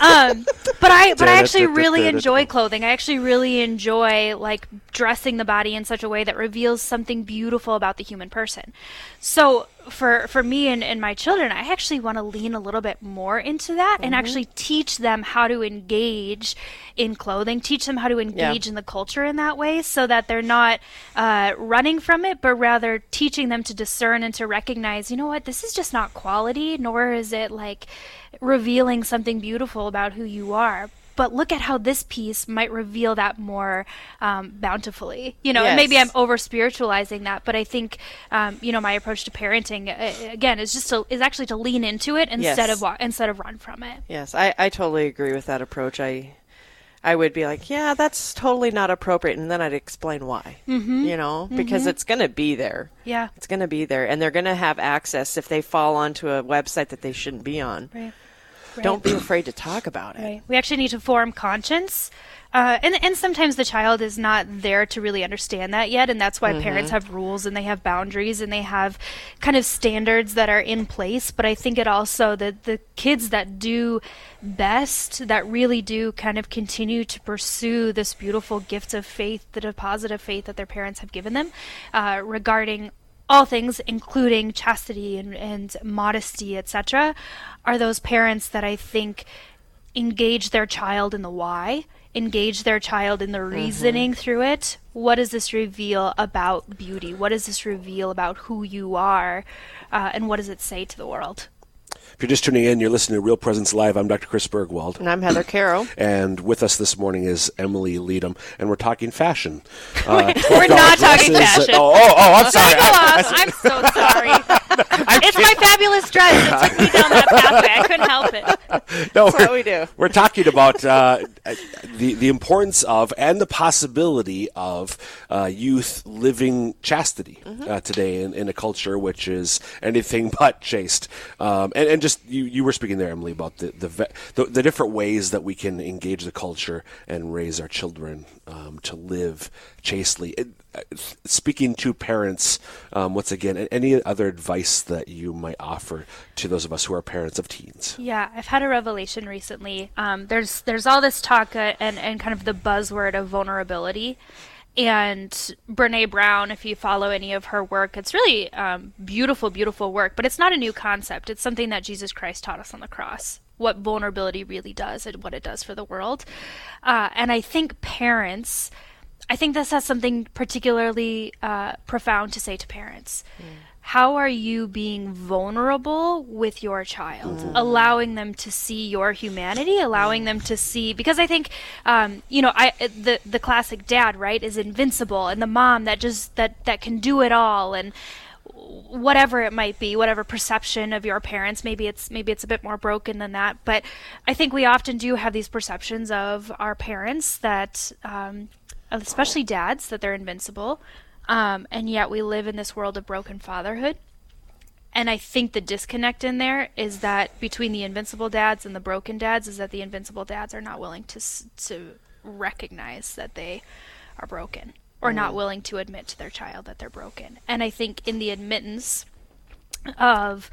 Um, but I but I actually really enjoy clothing. I actually really enjoy like dressing the body in such a way that reveals something beautiful about the human person. So for for me and, and my children, I actually want to lean a little bit more into that and Mhm. actually teach them how to engage in clothing, teach them how to engage in the culture in that way so that they're not uh, running from it, but rather teaching them to discern and to recognize, you know what, this is just not quality, nor is it like revealing something beautiful about who you are. But look at how this piece might reveal that more um, bountifully. You know, and maybe I'm over spiritualizing that, but I think, um, you know, my approach to parenting uh, again is just to, is actually to lean into it instead Yes. of instead of run from it. Yes, I, I totally agree with that approach. I I would be like, yeah, that's totally not appropriate, and then I'd explain why. Mhm. You know, because Mhm. it's going to be there. Yeah. It's going to be there, and they're going to have access if they fall onto a website that they shouldn't be on. Right. Don't be afraid to talk about it. Right. We actually need to form conscience. Uh, and and sometimes the child is not there to really understand that yet, and that's why parents Mhm. have rules and they have boundaries and they have kind of standards that are in place. But I think it also that the kids that do best, that really do kind of continue to pursue this beautiful gift of faith, the deposit of faith that their parents have given them, uh, regarding all things, including chastity and, and modesty, etc., are those parents that I think engage their child in the why, engage their child in the reasoning through it. What does this reveal about beauty? What does this reveal about who you are? Uh, and what does it say to the world? If you're just tuning in, you're listening to Real Presence Live. I'm Dr. Chris Burgwald. And I'm Heather Carroll. And with us this morning is Emily Leadham, and we're talking fashion. Uh, We're not talking fashion. Oh, oh, oh, I'm sorry. I- off. I'm so sorry. it's my fabulous dress. that took me down that pathway. I couldn't help it. No, That's we're, do. We're talking about uh, the the importance of and the possibility of uh, youth living chastity Mm-hmm. uh, today in, in a culture which is anything but chaste. Um, and, and just you, you were speaking there, Emily, about the the, ve- the the different ways that we can engage the culture and raise our children um, to live chastely. It- uh, Speaking to parents, um, once again, a- any other advice that you might offer to those of us who are parents of teens? Yeah, I've had a revelation recently. Um, there's there's all this talk uh, and and kind of the buzzword of vulnerability. And Brene Brown, if you follow any of her work, it's really um, beautiful, beautiful work. But it's not a new concept. It's something that Jesus Christ taught us on the cross. What vulnerability really does and what it does for the world. Uh, and I think parents, I think this has something particularly uh, profound to say to parents. How are you being vulnerable with your child? Allowing them to see your humanity, allowing them to see because I think, um, you know, I the the classic dad right is invincible, and the mom that just that that can do it all, and whatever it might be whatever perception of your parents maybe it's maybe it's a bit more broken than that but i think we often do have these perceptions of our parents that um, especially dads that they're invincible um, and yet we live in this world of broken fatherhood and I think the disconnect in there is that between the invincible dads and the broken dads is that the invincible dads are not willing to to recognize that they are broken. or not willing to admit to their child that they're broken. And I think in the admittance of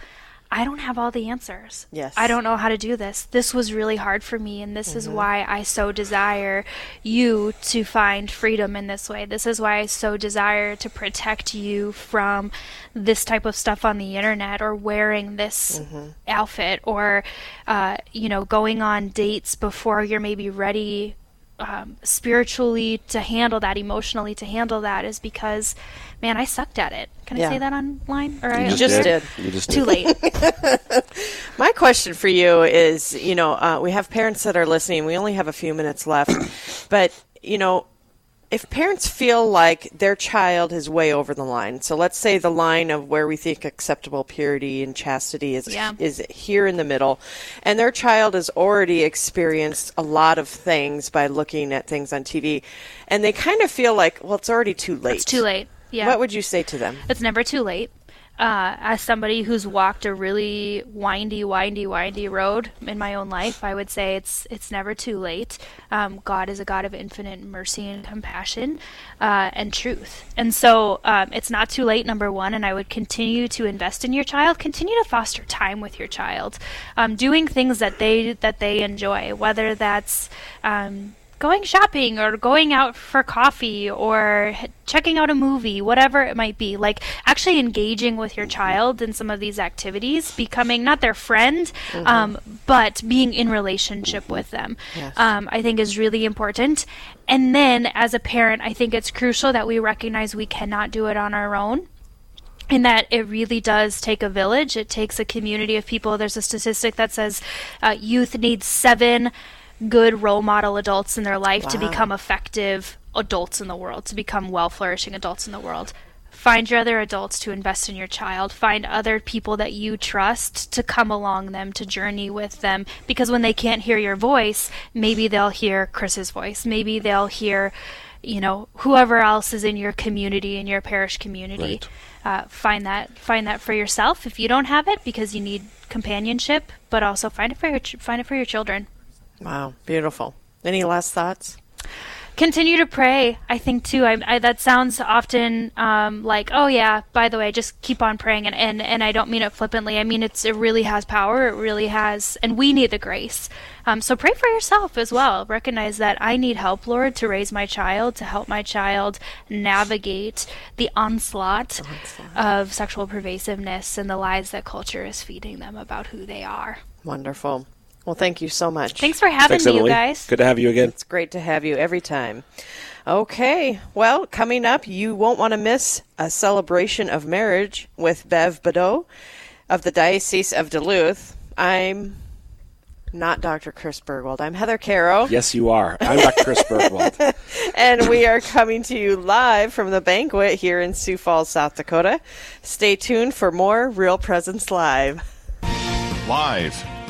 I don't have all the answers. Yes. I don't know how to do this. This was really hard for me, and this is why I so desire you to find freedom in this way. This is why I so desire to protect you from this type of stuff on the internet or wearing this outfit or, uh, you know, going on dates before you're maybe ready um, spiritually to handle that, emotionally to handle that, is because, man, I sucked at it. Can Yeah. I say that online? Or You I just did. You just Too did. late. My question for you is, you know, uh, we have parents that are listening. We only have a few minutes left, but you know, if parents feel like their child is way over the line, so let's say the line of where we think acceptable purity and chastity is Yeah. is here in the middle, and their child has already experienced a lot of things by looking at things on TV, and they kind of feel like, well, it's already too late. It's too late. Yeah. What would you say to them? It's never too late. Uh, as somebody who's walked a really windy, windy, windy road in my own life, I would say it's it's never too late. Um, God is a God of infinite mercy and compassion uh, and truth, and so um, it's not too late. Number one, and I would continue to invest in your child. Continue to foster time with your child, um, doing things that they that they enjoy, whether that's um, going shopping or going out for coffee or checking out a movie, whatever it might be. Like actually engaging with your child in some of these activities, becoming not their friend, um, but being in relationship with them, Yes. um, I think is really important. And then as a parent, I think it's crucial that we recognize we cannot do it on our own in that it really does take a village. It takes a community of people. There's a statistic that says uh, youth need seven good role model adults in their life to become effective adults in the world, to become well flourishing adults in the world. Find your other adults to invest in your child. Find other people that you trust to come along them, to journey with them. Because when they can't hear your voice, maybe they'll hear Chris's voice. Maybe they'll hear, you know, whoever else is in your community, in your parish community uh, find that find that for yourself if you don't have it because you need companionship but also find it for your ch- find it for your children Wow, beautiful. Any last thoughts? continue to pray i think too I, I that sounds often um, like oh yeah by the way just keep on praying and, and and i don't mean it flippantly i mean it's it really has power it really has and we need the grace um, so pray for yourself as well recognize that i need help lord to raise my child to help my child navigate the onslaught, of sexual pervasiveness and the lies that culture is feeding them about who they are Wonderful. Well, thank you so much. thanks for having Thanks, me Emily. you guys Good to have you again. It's great to have you every time. Okay, well, coming up, you won't want to miss a celebration of marriage with Bev Badeau of the Diocese of Duluth. I'm not Dr. Chris Burgwald. I'm Heather Carroll. Yes, you are. I'm Dr. Chris Burgwald. and we are coming to you live from the banquet here in Sioux Falls, South Dakota. Stay tuned for more Real Presence Live. Live,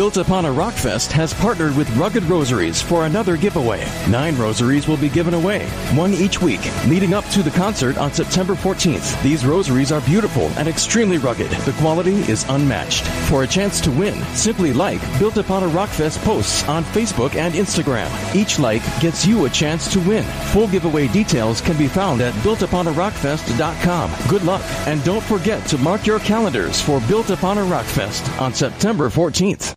Built Upon a Rockfest has partnered with Rugged Rosaries for another giveaway. Nine rosaries will be given away, one each week, leading up to the concert on September 14th. These rosaries are beautiful and extremely rugged. The quality is unmatched. For a chance to win, simply like Built Upon a Rockfest posts on Facebook and Instagram. Each like gets you a chance to win. Full giveaway details can be found at builtuponarockfest.com. Good luck, and don't forget to mark your calendars for Built Upon a Rockfest on September 14th.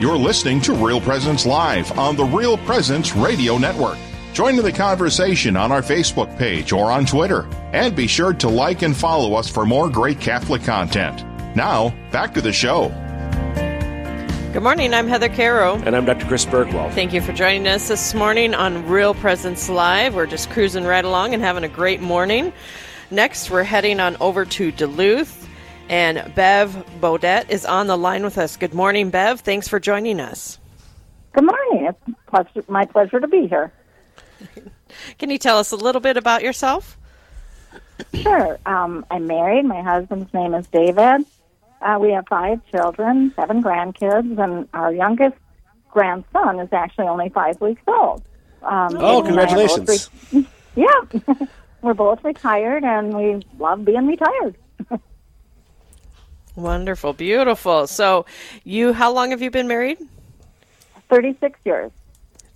You're listening to Real Presence Live on the Real Presence Radio Network. Join in the conversation on our Facebook page or on Twitter. And be sure to like and follow us for more great Catholic content. Now, back to the show. Good morning. I'm Heather Carroll. And I'm Dr. Chris Burgwald. Thank you for joining us this morning on Real Presence Live. We're just cruising right along and having a great morning. Next, we're heading on over to Duluth. And Bev Bodette is on the line with us. Good morning, Bev. Thanks for joining us. Good morning. It's pleasure, my pleasure to be here. Can you tell us a little bit about yourself? Sure. Um, I'm married. My husband's name is David. Uh, we have five children, seven grandkids, and our youngest grandson is actually only five weeks old. Um, oh, congratulations! Re- yeah, we're both retired, and we love being retired. Wonderful, beautiful. So, you, how long have you been married? 36 years.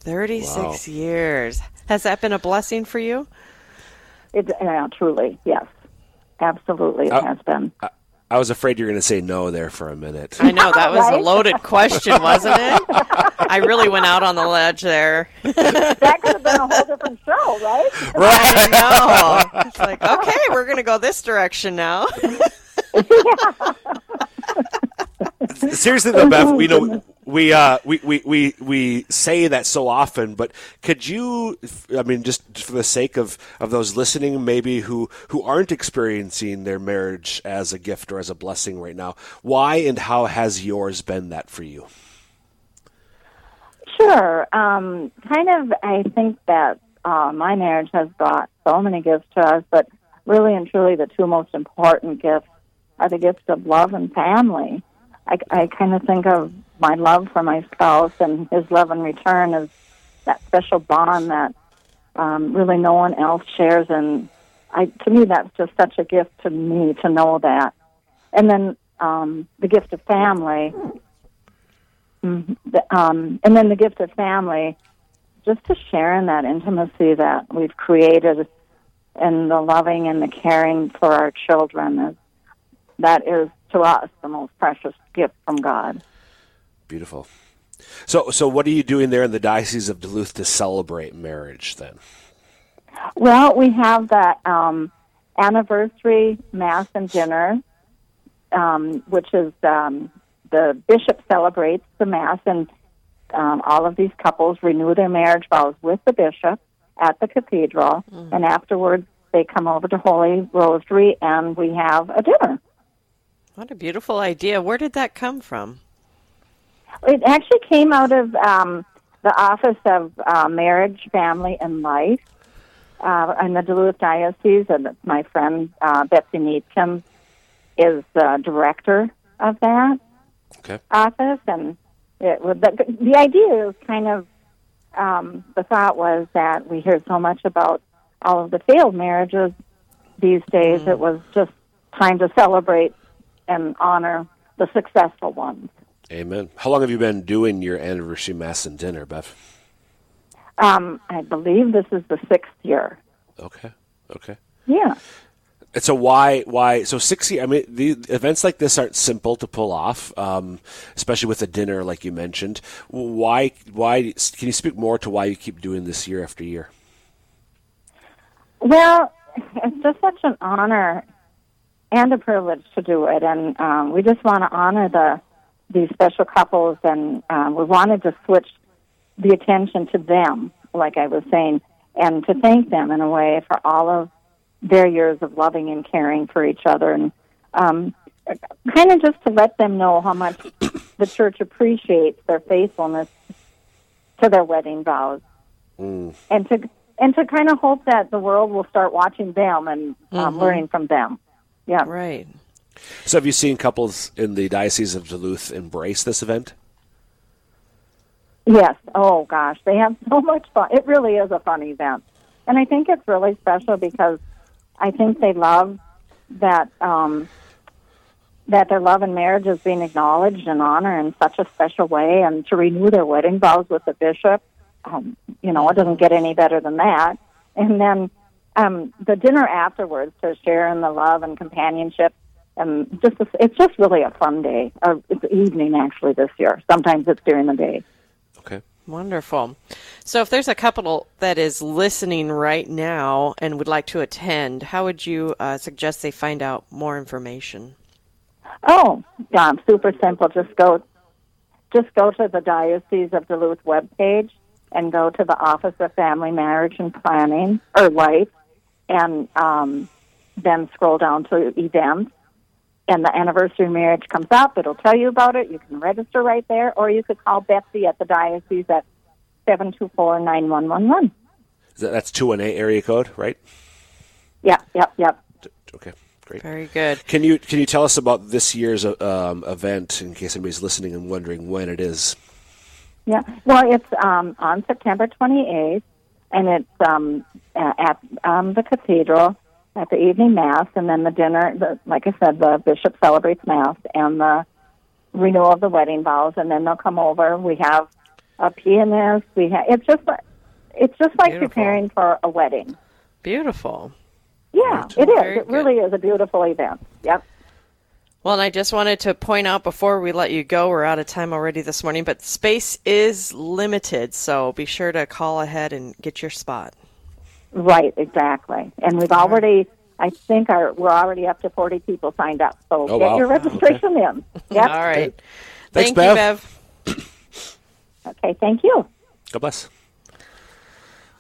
36 wow. years. Has that been a blessing for you? It, yeah, truly, yes. Absolutely, it uh, has been. I, I was afraid you were going to say no there for a minute. I know, that was right? a loaded question, wasn't it? I really went out on the ledge there. that could have been a whole different show, right? Right, I know. It's like, okay, we're going to go this direction now. Seriously though, Beth, we know we uh we, we, we we say that so often, but could you I mean just for the sake of, of those listening maybe who, who aren't experiencing their marriage as a gift or as a blessing right now, why and how has yours been that for you? Sure. Um, kind of I think that uh, my marriage has brought so many gifts to us, but really and truly the two most important gifts are the gifts of love and family. I, I kind of think of my love for my spouse and his love in return as that special bond that um, really no one else shares. And I, to me, that's just such a gift to me to know that. And then um, the gift of family, mm, um, and then the gift of family, just to share in that intimacy that we've created and the loving and the caring for our children is that is to us the most precious gift from God. Beautiful. So, so what are you doing there in the Diocese of Duluth to celebrate marriage then? Well, we have that um, anniversary mass and dinner, um, which is um, the bishop celebrates the mass, and um, all of these couples renew their marriage vows with the bishop at the cathedral, mm-hmm. and afterwards they come over to Holy Rosary, and we have a dinner. What a beautiful idea. Where did that come from? It actually came out of um, the Office of uh, Marriage, Family, and Life uh, in the Duluth Diocese, and my friend uh, Betsy Needcomb is the director of that okay. office. And it, the, the idea is kind of um, the thought was that we hear so much about all of the failed marriages these days. Mm. It was just time to celebrate and honor the successful ones. Amen. How long have you been doing your anniversary mass and dinner, Beth? Um, I believe this is the sixth year. Okay. Okay. Yeah. And so why why so six I mean the events like this aren't simple to pull off, um, especially with a dinner like you mentioned. Why why can you speak more to why you keep doing this year after year? Well, it's just such an honor and a privilege to do it. And um, we just want to honor the these special couples, and um, we wanted to switch the attention to them, like I was saying, and to thank them in a way for all of their years of loving and caring for each other, and um, kind of just to let them know how much the church appreciates their faithfulness to their wedding vows, mm. and to and to kind of hope that the world will start watching them and um, mm-hmm. learning from them. Yeah. Right. So, have you seen couples in the Diocese of Duluth embrace this event? Yes. Oh gosh, they have so much fun. It really is a fun event, and I think it's really special because I think they love that um, that their love and marriage is being acknowledged and honored in such a special way, and to renew their wedding vows with the bishop. Um, you know, it doesn't get any better than that. And then um, the dinner afterwards to share in the love and companionship. And just it's just really a fun day. Or it's evening actually this year. Sometimes it's during the day. Okay. Wonderful. So, if there's a couple that is listening right now and would like to attend, how would you uh, suggest they find out more information? Oh, yeah, super simple. Just go, just go to the Diocese of Duluth webpage and go to the Office of Family, Marriage, and Planning or Life, and um, then scroll down to events. And the anniversary marriage comes up. It'll tell you about it. You can register right there, or you could call Betsy at the diocese at seven two four nine one one one. That's two one eight area code, right? Yep, yep, yep. Okay, great. Very good. Can you can you tell us about this year's um, event in case anybody's listening and wondering when it is? Yeah, well, it's um, on September 28th, and it's um, at um, the cathedral at the evening mass, and then the dinner. The, like I said, the bishop celebrates mass and the renewal of the wedding vows, and then they'll come over. We have a pianist. We have it's just like it's just like Beautiful. preparing for a wedding. Beautiful. Yeah, it is. Very It really is a beautiful event. Yep. Well, and I just wanted to point out before we let you go, we're out of time already this morning, but space is limited, so be sure to call ahead and get your spot. Right, exactly. And we've already, I think, our we're already up to forty people signed up. So Oh, get wow. your registration in. Yep. All right. Thanks, Thank Bev. you, Bev. Okay. Thank you. God bless.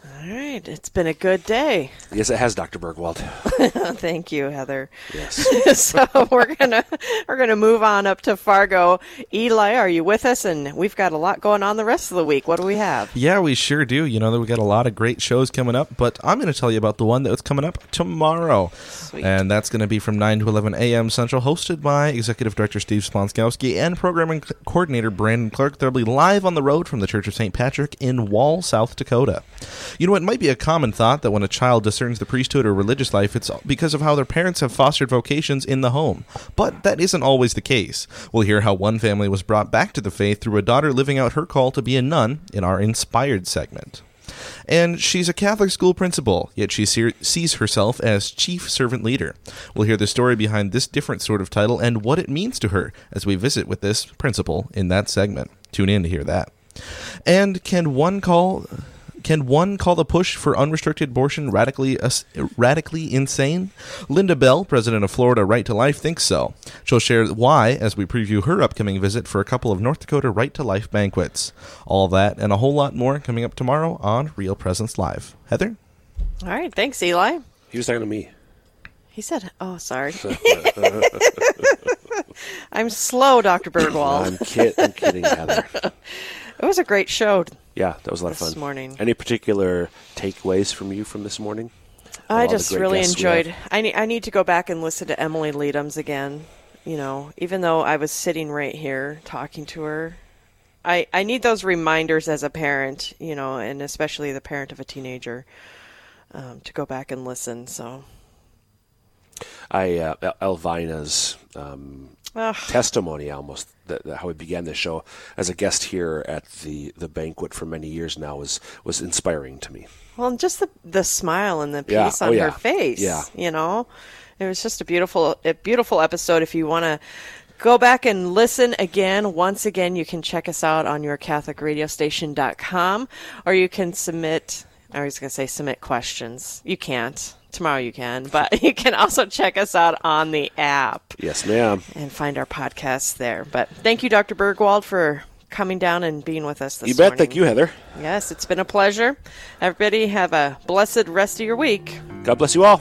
All right. It's been a good day. Yes, it has, Dr. Burgwald. Thank you, Heather. Yes. so we're gonna we're gonna move on up to Fargo. Eli, are you with us? And we've got a lot going on the rest of the week. What do we have? Yeah, we sure do. You know that we got a lot of great shows coming up, but I'm going to tell you about the one that's coming up tomorrow, and that's going to be from 9 to 11 a.m. Central, hosted by Executive Director Steve Sponskowski and Programming Coordinator Brandon Clark. They'll be live on the road from the Church of St. Patrick in Wall, South Dakota. You know, it might be a common thought that when a child discerns the priesthood or religious life, it's because of how their parents have fostered vocations in the home, but that isn't always the case. We'll hear how one family was brought back to the faith through a daughter living out her call to be a nun in our Inspired segment. And she's a Catholic school principal, yet she se- sees herself as chief servant leader. We'll hear the story behind this different sort of title and what it means to her as we visit with this principal in that segment. Tune in to hear that. And can one call can one call the push for unrestricted abortion radically us- radically insane? Linda Bell, president of Florida Right to Life, thinks so. She'll share why as we preview her upcoming visit for a couple of North Dakota Right to Life banquets. All that and a whole lot more coming up tomorrow on Real Presence Live. Heather? All right. Thanks, Eli. He was talking to me. He said, "Oh, sorry." I'm slow, Doctor Burgwald. I'm, kid- I'm kidding, Heather. It was a great show. Yeah, that was a lot of fun. This morning. Any particular takeaways from you from this morning? I just really enjoyed. I need. I need to go back and listen to Emily Leadham's again. You know, even though I was sitting right here talking to her, I I need those reminders as a parent. You know, and especially the parent of a teenager, um, to go back and listen. So I uh, Elvina's um, Ugh. testimony almost that, that how we began the show as a guest here at the, the banquet for many years now was was inspiring to me. Well, and just the the smile and the Yeah. peace Oh, on yeah. her face. Yeah. You know, it was just a beautiful, a beautiful episode. If you want to go back and listen again, once again, you can check us out on your CatholicRadioStation.com, or you can submit. I was going to say submit questions. You can't. Tomorrow you can, but you can also check us out on the app Yes, ma'am. and find our podcasts there. But thank you, Dr. Burgwald, for coming down and being with us this You bet. morning. Thank you, Heather. Yes, it's been a pleasure. Everybody have a blessed rest of your week. God bless you all.